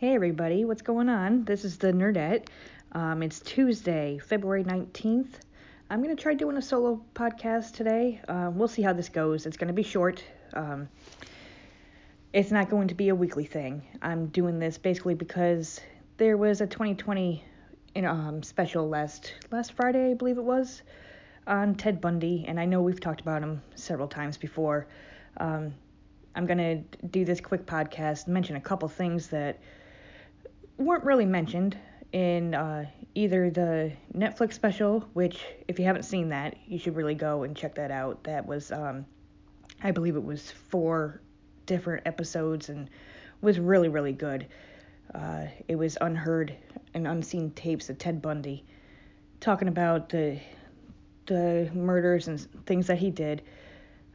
Hey everybody, what's going on? This is the Nerdette. Um, it's Tuesday, February 19th. I'm going to try doing a solo podcast today. Uh, we'll see how this goes. It's going to be short. Um, it's not going to be a weekly thing. I'm doing this basically because there was a 2020 you um, special last last Friday, I believe it was, on Ted Bundy, and I know we've talked about him several times before. Um, I'm going to do this quick podcast, mention a couple things that weren't really mentioned in uh, either the Netflix special, which if you haven't seen that, you should really go and check that out. That was, um, I believe it was four different episodes and was really really good. Uh, it was unheard and unseen tapes of Ted Bundy talking about the the murders and things that he did.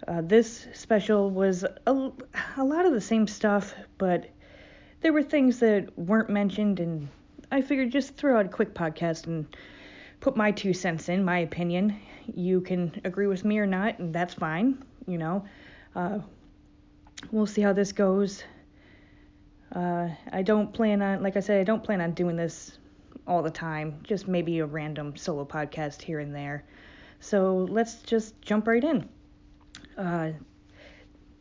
Uh, this special was a, a lot of the same stuff, but there were things that weren't mentioned, and I figured just throw out a quick podcast and put my two cents in, my opinion. You can agree with me or not, and that's fine, you know. Uh, we'll see how this goes. Uh, I don't plan on, like I said, I don't plan on doing this all the time, just maybe a random solo podcast here and there. So let's just jump right in. Uh,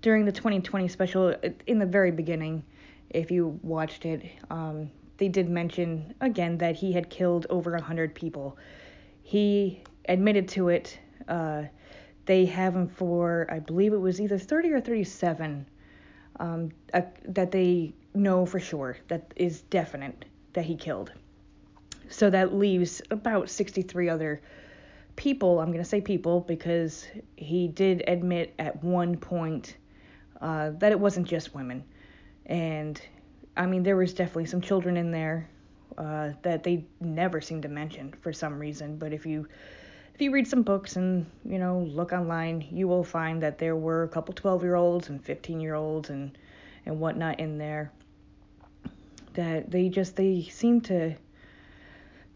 during the 2020 special, in the very beginning, if you watched it, um, they did mention again that he had killed over a hundred people. He admitted to it. Uh, they have him for, I believe it was either 30 or 37 um, uh, that they know for sure, that is definite that he killed. So that leaves about 63 other people. I'm going to say people because he did admit at one point uh, that it wasn't just women and I mean there was definitely some children in there uh, that they never seem to mention for some reason. But if you if you read some books and you know look online, you will find that there were a couple 12 year olds and 15 year olds and and whatnot in there. That they just they seem to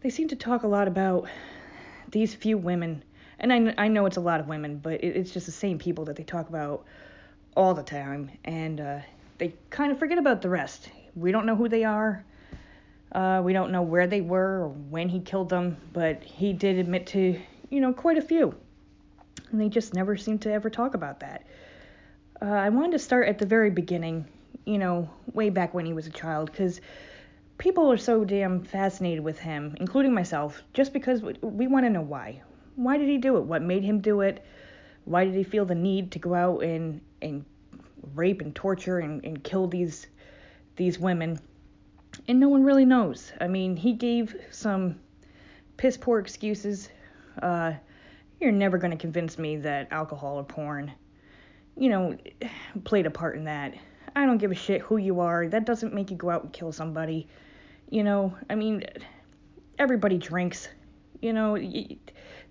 they seem to talk a lot about these few women, and I I know it's a lot of women, but it, it's just the same people that they talk about all the time, and uh, they kind of forget about the rest. We don't know who they are. Uh, we don't know where they were or when he killed them, but he did admit to, you know, quite a few. And they just never seem to ever talk about that. Uh, I wanted to start at the very beginning, you know, way back when he was a child, because people are so damn fascinated with him, including myself, just because we, we want to know why. Why did he do it? What made him do it? Why did he feel the need to go out and, and rape and torture and, and kill these these women. And no one really knows. I mean he gave some piss poor excuses. Uh, you're never going to convince me that alcohol or porn you know played a part in that. I don't give a shit who you are. That doesn't make you go out and kill somebody. You know i mean everybody drinks. You know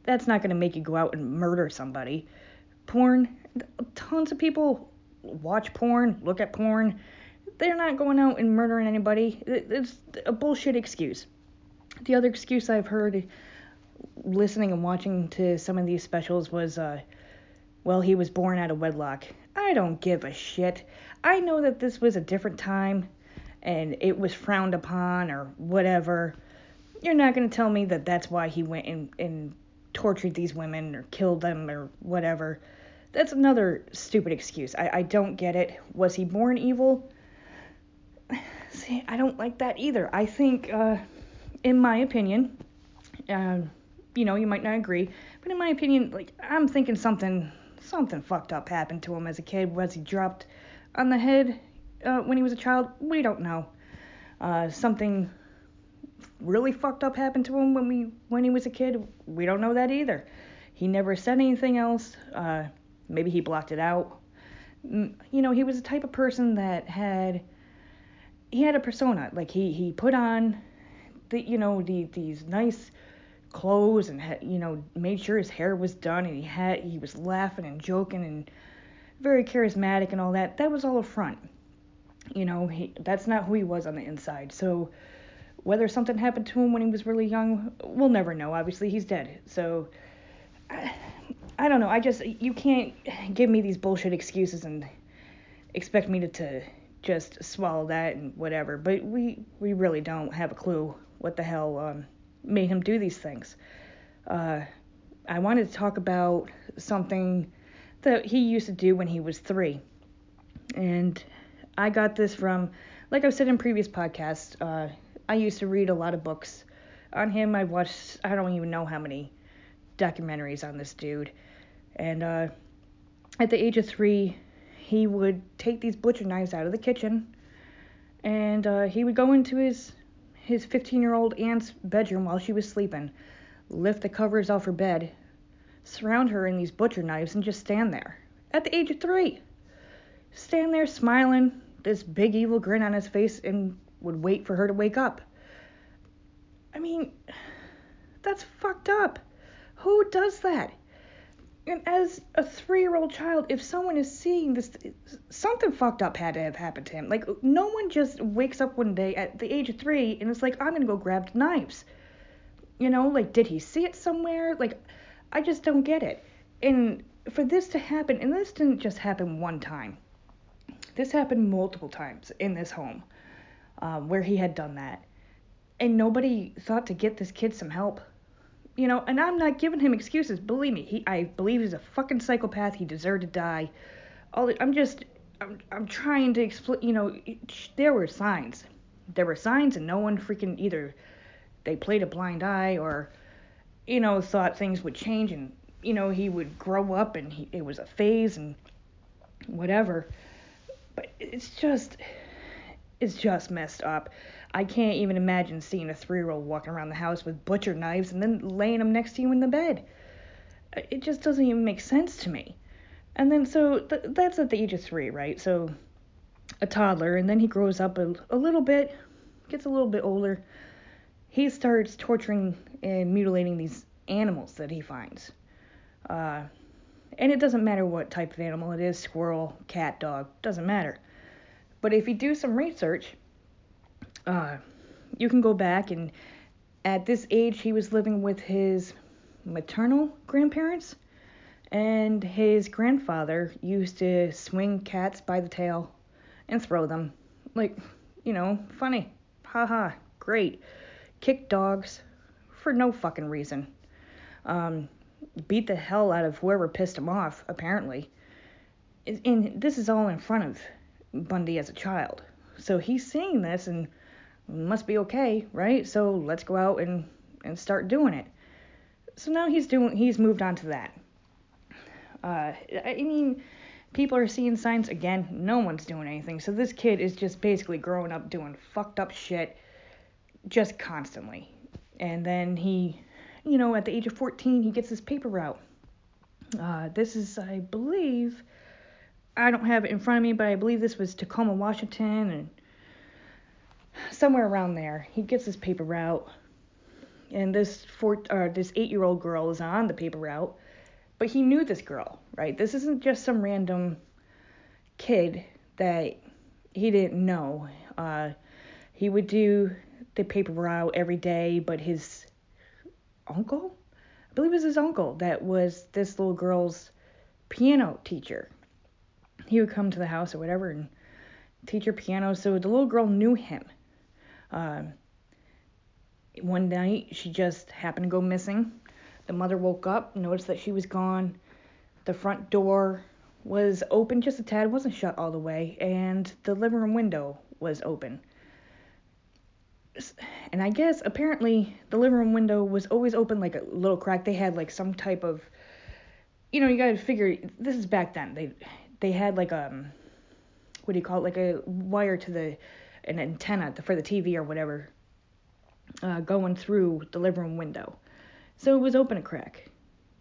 that's not going to make you go out and murder somebody. Porn tons of people watch porn, look at porn. They're not going out and murdering anybody. It's a bullshit excuse. The other excuse I've heard listening and watching to some of these specials was, uh, well, he was born out of wedlock. I don't give a shit. I know that this was a different time and it was frowned upon or whatever. You're not going to tell me that that's why he went and, and tortured these women or killed them or whatever. That's another stupid excuse. I, I don't get it. Was he born evil? See, I don't like that either. I think, uh, in my opinion, uh, you know, you might not agree, but in my opinion, like I'm thinking something something fucked up happened to him as a kid. Was he dropped on the head uh, when he was a child? We don't know. Uh, something really fucked up happened to him when we when he was a kid. We don't know that either. He never said anything else. Uh, Maybe he blocked it out. You know, he was the type of person that had he had a persona. Like he he put on the you know the these nice clothes and had, you know made sure his hair was done and he had he was laughing and joking and very charismatic and all that. That was all a front. You know, he that's not who he was on the inside. So whether something happened to him when he was really young, we'll never know. Obviously, he's dead. So don't know. I just you can't give me these bullshit excuses and expect me to, to just swallow that and whatever. But we we really don't have a clue what the hell um, made him do these things. Uh, I wanted to talk about something that he used to do when he was three, and I got this from, like I've said in previous podcasts. Uh, I used to read a lot of books on him. I watched I don't even know how many documentaries on this dude, and uh, at the age of three, he would take these butcher knives out of the kitchen, and uh, he would go into his his 15 year old aunt's bedroom while she was sleeping, lift the covers off her bed, surround her in these butcher knives, and just stand there at the age of three. Stand there smiling, this big evil grin on his face, and would wait for her to wake up. I mean, that's fucked up. Who does that? And as a three year old child, if someone is seeing this, something fucked up had to have happened to him. Like, no one just wakes up one day at the age of three and it's like, I'm gonna go grab knives. You know, like, did he see it somewhere? Like, I just don't get it. And for this to happen, and this didn't just happen one time, this happened multiple times in this home um, where he had done that. And nobody thought to get this kid some help you know, and I'm not giving him excuses. Believe me, he I believe he's a fucking psychopath. He deserved to die. All I'm just I'm I'm trying to explain. You know, there were signs. There were signs, and no one freaking either they played a blind eye or you know thought things would change and you know he would grow up and he, it was a phase and whatever. But it's just it's just messed up. I can't even imagine seeing a three year old walking around the house with butcher knives and then laying them next to you in the bed. Uh, it just doesn't even make sense to me. And then, so th- that's at the age of three, right? So a toddler, and then he grows up a, a little bit, gets a little bit older. He starts torturing and mutilating these animals that he finds. Uh, and it doesn't matter what type of animal it is squirrel, cat, dog, doesn't matter. But if you do some research, uh, you can go back and at this age he was living with his maternal grandparents and his grandfather used to swing cats by the tail and throw them. Like you know funny. Haha. Great. Kick dogs for no fucking reason. Um, beat the hell out of whoever pissed him off apparently. And this is all in front of bundy as a child. So he's seeing this and must be okay, right? So let's go out and and start doing it. So now he's doing he's moved on to that. Uh, I mean, people are seeing signs again. No one's doing anything. So this kid is just basically growing up doing fucked up shit, just constantly. And then he, you know, at the age of 14, he gets his paper route. Uh, this is, I believe, I don't have it in front of me, but I believe this was Tacoma, Washington, and somewhere around there. He gets his paper route, and this four or this eight year old girl is on the paper route, but he knew this girl, right? This isn't just some random kid that he didn't know. Uh, he would do the paper route every day, but his uncle, I believe it was his uncle, that was this little girl's piano teacher. He would come to the house or whatever and teach her piano, so the little girl knew him. Um, one night, she just happened to go missing. The mother woke up, noticed that she was gone. The front door was open just a tad, wasn't shut all the way, and the living room window was open. And I guess apparently the living room window was always open like a little crack. They had like some type of, you know, you gotta figure this is back then. They they had like um, what do you call it? Like a wire to the an antenna for the TV or whatever uh, going through the living room window. So it was open a crack.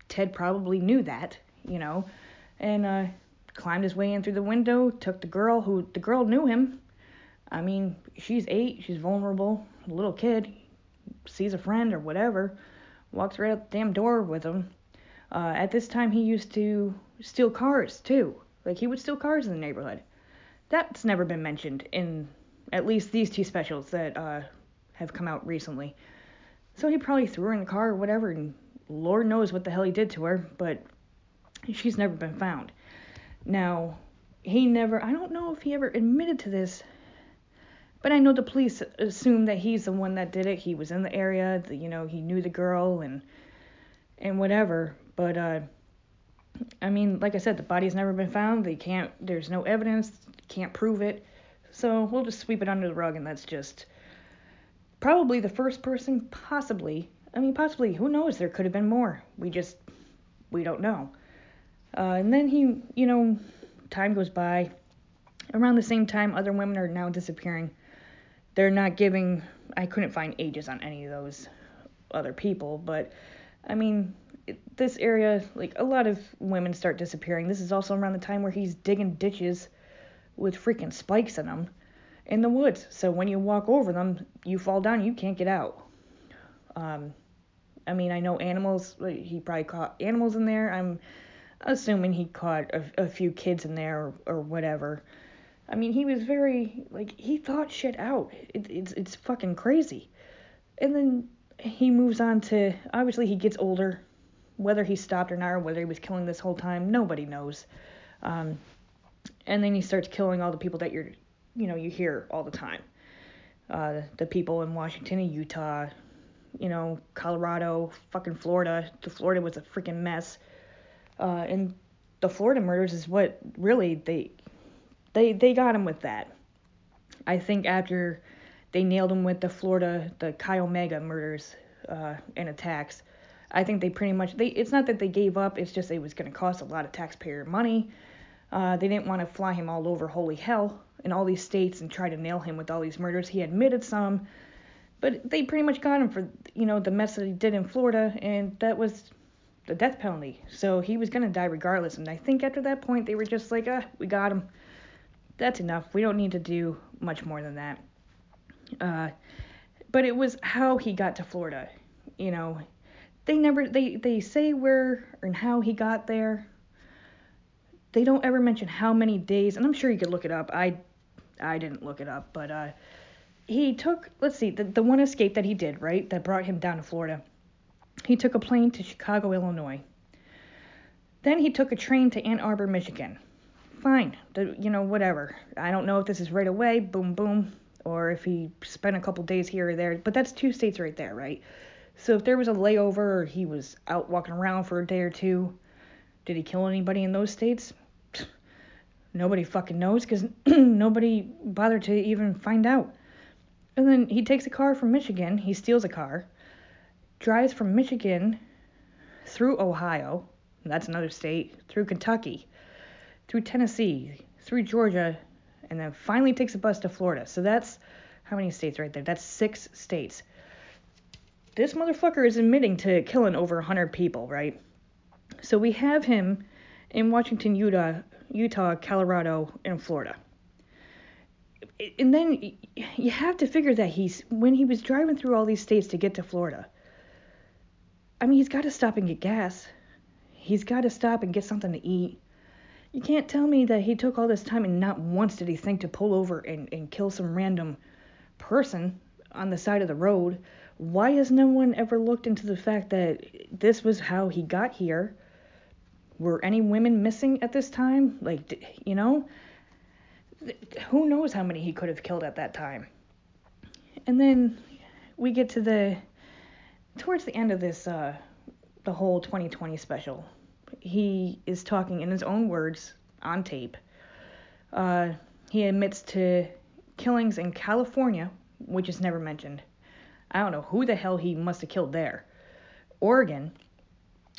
Ted probably knew that, you know, and uh, climbed his way in through the window, took the girl who the girl knew him. I mean, she's eight, she's vulnerable, a little kid, sees a friend or whatever, walks right out the damn door with him. Uh, at this time, he used to steal cars too. Like he would steal cars in the neighborhood. That's never been mentioned in at least these two specials that uh, have come out recently. So he probably threw her in the car or whatever, and Lord knows what the hell he did to her, but she's never been found. Now, he never, I don't know if he ever admitted to this, but I know the police assume that he's the one that did it. He was in the area, the, you know, he knew the girl and and whatever. But uh, I mean, like I said, the body's never been found. They can't. There's no evidence. Can't prove it. So we'll just sweep it under the rug, and that's just probably the first person, possibly. I mean, possibly. Who knows? There could have been more. We just we don't know. Uh, and then he, you know, time goes by. Around the same time, other women are now disappearing. They're not giving. I couldn't find ages on any of those other people, but I mean, this area, like a lot of women start disappearing. This is also around the time where he's digging ditches with freaking spikes in them in the woods. So when you walk over them, you fall down, you can't get out. Um, I mean, I know animals. He probably caught animals in there. I'm assuming he caught a, a few kids in there or, or whatever. I mean, he was very like he thought shit out. It, it's it's fucking crazy. And then he moves on to obviously he gets older. Whether he stopped or not, or whether he was killing this whole time, nobody knows. Um, and then he starts killing all the people that you're, you know, you hear all the time. Uh, the people in Washington and Utah, you know, Colorado, fucking Florida. The Florida was a freaking mess. Uh, and the Florida murders is what really they they they got him with that. I think after they nailed him with the Florida the Chi Omega murders uh, and attacks, I think they pretty much they it's not that they gave up. It's just it was going to cost a lot of taxpayer money. Uh, they didn't want to fly him all over holy hell in all these states and try to nail him with all these murders. He admitted some, but they pretty much got him for you know the mess that he did in Florida, and that was the death penalty. So he was gonna die regardless. And I think after that point they were just like, ah, we got him. That's enough. We don't need to do much more than that. Uh, but it was how he got to Florida. You know, they never they they say where and how he got there. They don't ever mention how many days, and I'm sure you could look it up. I I didn't look it up, but uh, he took let's see the the one escape that he did right that brought him down to Florida he took a plane to Chicago, Illinois. Then he took a train to Ann Arbor, Michigan. Fine, the, you know, whatever. I don't know if this is right away, boom, boom, or if he spent a couple days here or there, but that's two states right there, right? So if there was a layover or he was out walking around for a day or two, did he kill anybody in those states? Nobody fucking knows because nobody bothered to even find out. And then he takes a car from Michigan, he steals a car, drives from Michigan through Ohio, that's another state, through Kentucky, through Tennessee, through Georgia, and then finally takes a bus to Florida. So that's how many states right there? That's six states. This motherfucker is admitting to killing over 100 people, right? So we have him in Washington, Utah, Utah, Colorado, and Florida. And then you have to figure that he's when he was driving through all these states to get to Florida, I mean, he's got to stop and get gas. He's got to stop and get something to eat. You can't tell me that he took all this time and not once did he think to pull over and, and kill some random person on the side of the road. Why has no one ever looked into the fact that this was how he got here? Were any women missing at this time? Like, you know? Who knows how many he could have killed at that time? And then we get to the towards the end of this, uh, the whole 2020 special, he is talking in his own words on tape. Uh, he admits to killings in California, which is never mentioned. I don't know who the hell he must have killed there. Oregon,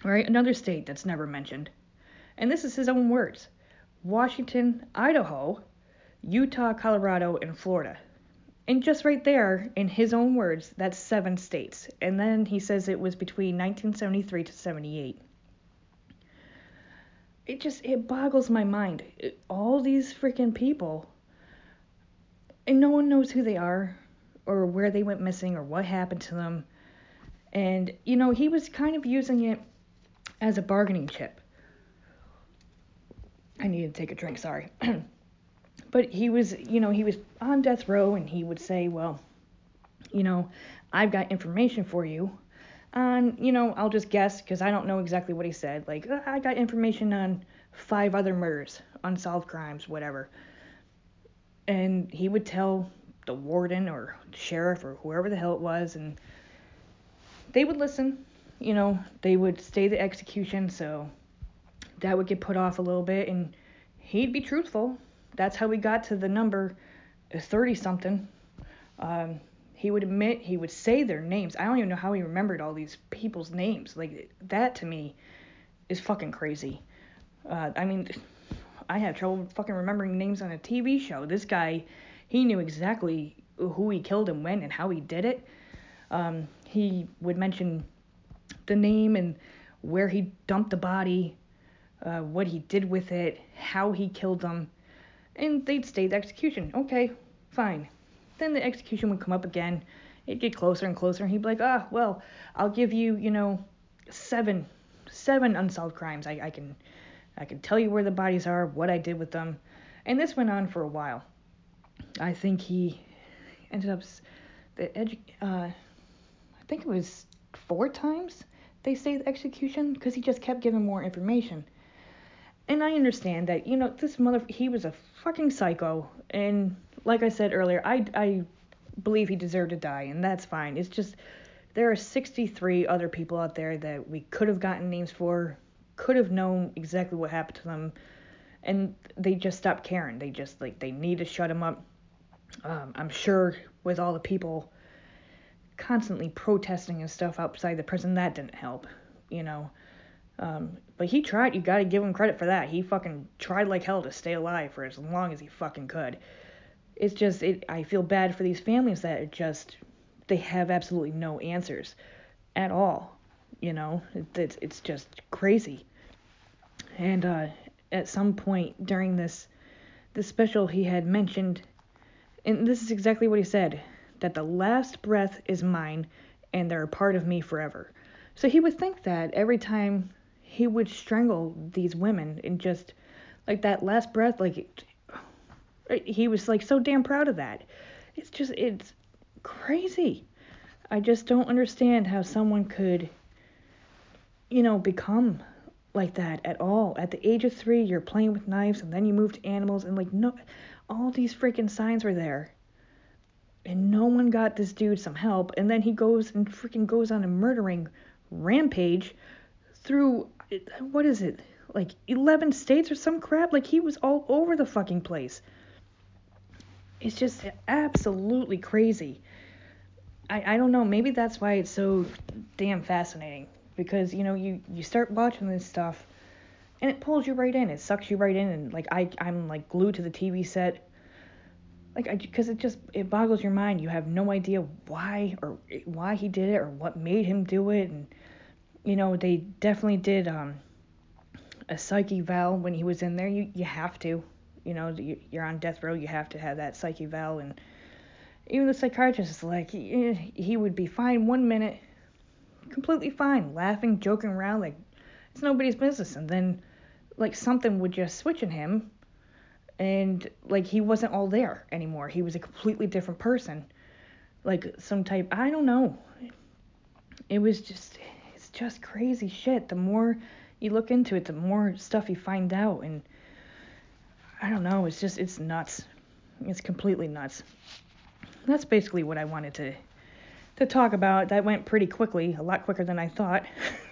right? Another state that's never mentioned. And this is his own words Washington, Idaho, Utah, Colorado, and Florida. And just right there, in his own words, that's seven states. And then he says it was between 1973 to 78. It just it boggles my mind. It, all these freaking people, and no one knows who they are, or where they went missing, or what happened to them. And you know, he was kind of using it as a bargaining chip. I need to take a drink. Sorry. but he was, you know, he was on death row and he would say, well, you know, I've got information for you on, you know, I'll just guess because I don't know exactly what he said. Like, uh, I got information on five other murders, unsolved crimes, whatever. And he would tell the warden or sheriff or whoever the hell it was, and they would listen. You know, they would stay the execution, so that would get put off a little bit, and he'd be truthful. That's how we got to the number 30 something. Um, he would admit, he would say their names. I don't even know how he remembered all these people's names. Like, that to me is fucking crazy. Uh, I mean, I have trouble fucking remembering names on a TV show. This guy, he knew exactly who he killed and when and how he did it. Um, he would mention the name and where he dumped the body, uh, what he did with it, how he killed them, and they'd state the execution. Okay, fine. Then the execution would come up again. It'd get closer and closer, and he'd be like, ah, well, I'll give you, you know, seven, seven unsolved crimes. I, I can, I can tell you where the bodies are, what I did with them, and this went on for a while. I think he ended up, the edu- uh, I think it was four times they say the execution because he just kept giving more information. And I understand that, you know, this mother, he was a fucking psycho, and like I said earlier, I, I believe he deserved to die, and that's fine. It's just there are 63 other people out there that we could have gotten names for, could have known exactly what happened to them, and they just stopped caring. They just like they need to shut him up. Um, I'm sure with all the people constantly protesting and stuff outside the prison, that didn't help, you know. Um, but he tried. You gotta give him credit for that. He fucking tried like hell to stay alive for as long as he fucking could it's just it I feel bad for these families that just they have absolutely no answers at all. You know, it, it's it's just crazy. And uh, at some point during this this special, he had mentioned, and this is exactly what he said, that the last breath is mine, and they're a part of me forever. So he would think that every time he would strangle these women and just like that last breath, like he was like so damn proud of that. It's just it's crazy. I just don't understand how someone could you know become like that at all. At the age of 3, you're playing with knives and then you move to animals and like no all these freaking signs were there. And no one got this dude some help and then he goes and freaking goes on a murdering rampage through what is it? Like 11 states or some crap? Like he was all over the fucking place it's just absolutely crazy. I, I don't know, maybe that's why it's so damn fascinating. Because, you know, you, you start watching this stuff and it pulls you right in. It sucks you right in and like I I'm like glued to the TV set. Like I cuz it just it boggles your mind. You have no idea why or why he did it or what made him do it. And you know, they definitely did um a psyche eval when he was in there. You you have to you know you're on death row. You have to have that psyche eval and even the psychiatrist is like he, he would be fine one minute. Completely fine. Laughing joking around like it's nobody's business. And then like something would just switch in him and like he wasn't all there anymore he was a completely different person like some type i don't know it was just it's just crazy shit the more you look into it the more stuff you find out and I don't know. It's just it's nuts. It's completely nuts. That's basically what I wanted to to talk about. That went pretty quickly, a lot quicker than I thought.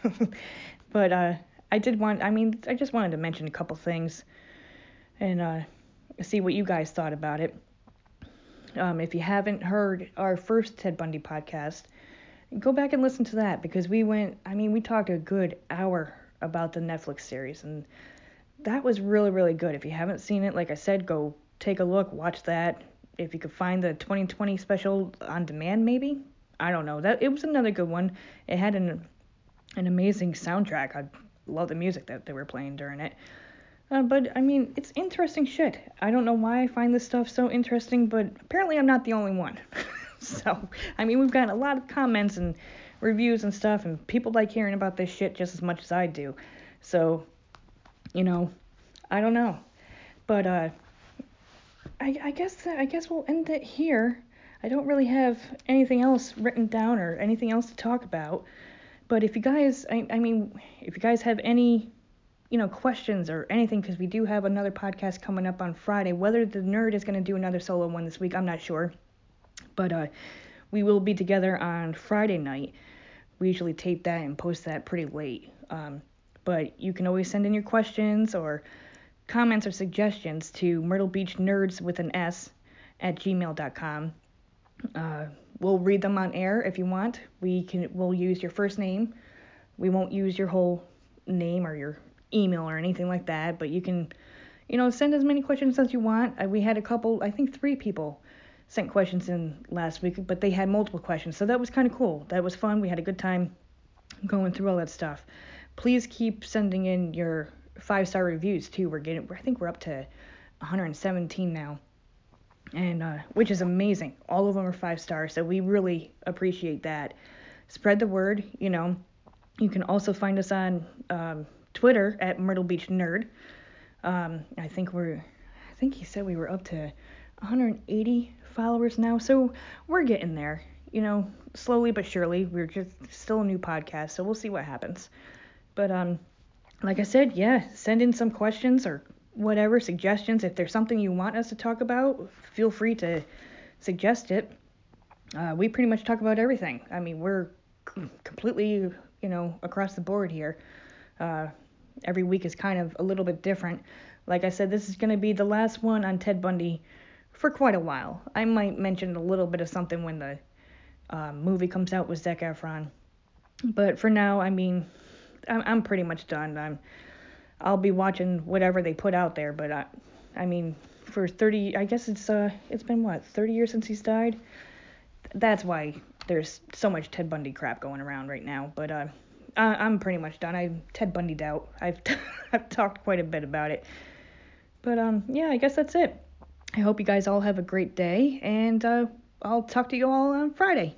but uh, I did want. I mean, I just wanted to mention a couple things and uh, see what you guys thought about it. Um, if you haven't heard our first Ted Bundy podcast, go back and listen to that because we went. I mean, we talked a good hour about the Netflix series and that was really really good. If you haven't seen it, like I said, go take a look, watch that. If you could find the 2020 special on demand, maybe I don't know. That it was another good one. It had an an amazing soundtrack. I love the music that they were playing during it. Uh, but I mean, it's interesting shit. I don't know why I find this stuff so interesting, but apparently I'm not the only one. so, I mean, we've gotten a lot of comments and reviews and stuff, and people like hearing about this shit just as much as I do. So, you know, I don't know. But uh I I guess I guess we'll end it here. I don't really have anything else written down or anything else to talk about. But if you guys I I mean, if you guys have any you know, questions or anything, because we do have another podcast coming up on Friday. Whether the nerd is going to do another solo one this week, I'm not sure. But uh, we will be together on Friday night. We usually tape that and post that pretty late. Um, but you can always send in your questions or comments or suggestions to Myrtle Beach Nerds with an S at gmail.com. Uh, we'll read them on air if you want. We can we'll use your first name. We won't use your whole name or your email or anything like that, but you can, you know, send as many questions as you want. Uh, we had a couple, I think three people sent questions in last week, but they had multiple questions, so that was kind of cool. That was fun. We had a good time going through all that stuff. Please keep sending in your five star reviews too. We're getting, I think we're up to 117 now, and uh, which is amazing. All of them are five stars, so we really appreciate that. Spread the word. You know, you can also find us on um, Twitter at Myrtle Beach Nerd. Um, I think we're, I think he said we were up to 180 followers now, so we're getting there. You know, slowly but surely. We're just still a new podcast, so we'll see what happens. But um, like I said, yeah, send in some questions or whatever suggestions. If there's something you want us to talk about, feel free to suggest it. Uh, we pretty much talk about everything. I mean, we're completely, you know, across the board here. Uh, every week is kind of a little bit different. Like I said, this is going to be the last one on Ted Bundy for quite a while. I might mention a little bit of something when the uh, movie comes out with Zac Efron. But for now, I mean, I'm, I'm pretty much done. I'm, I'll be watching whatever they put out there. But I, I mean, for 30, I guess it's uh, it's been what 30 years since he's died. That's why there's so much Ted Bundy crap going around right now. But uh, I, I'm pretty much done. I'm Ted Bundy out. I've I've talked quite a bit about it. But um, yeah, I guess that's it. I hope you guys all have a great day, and uh, I'll talk to you all on Friday.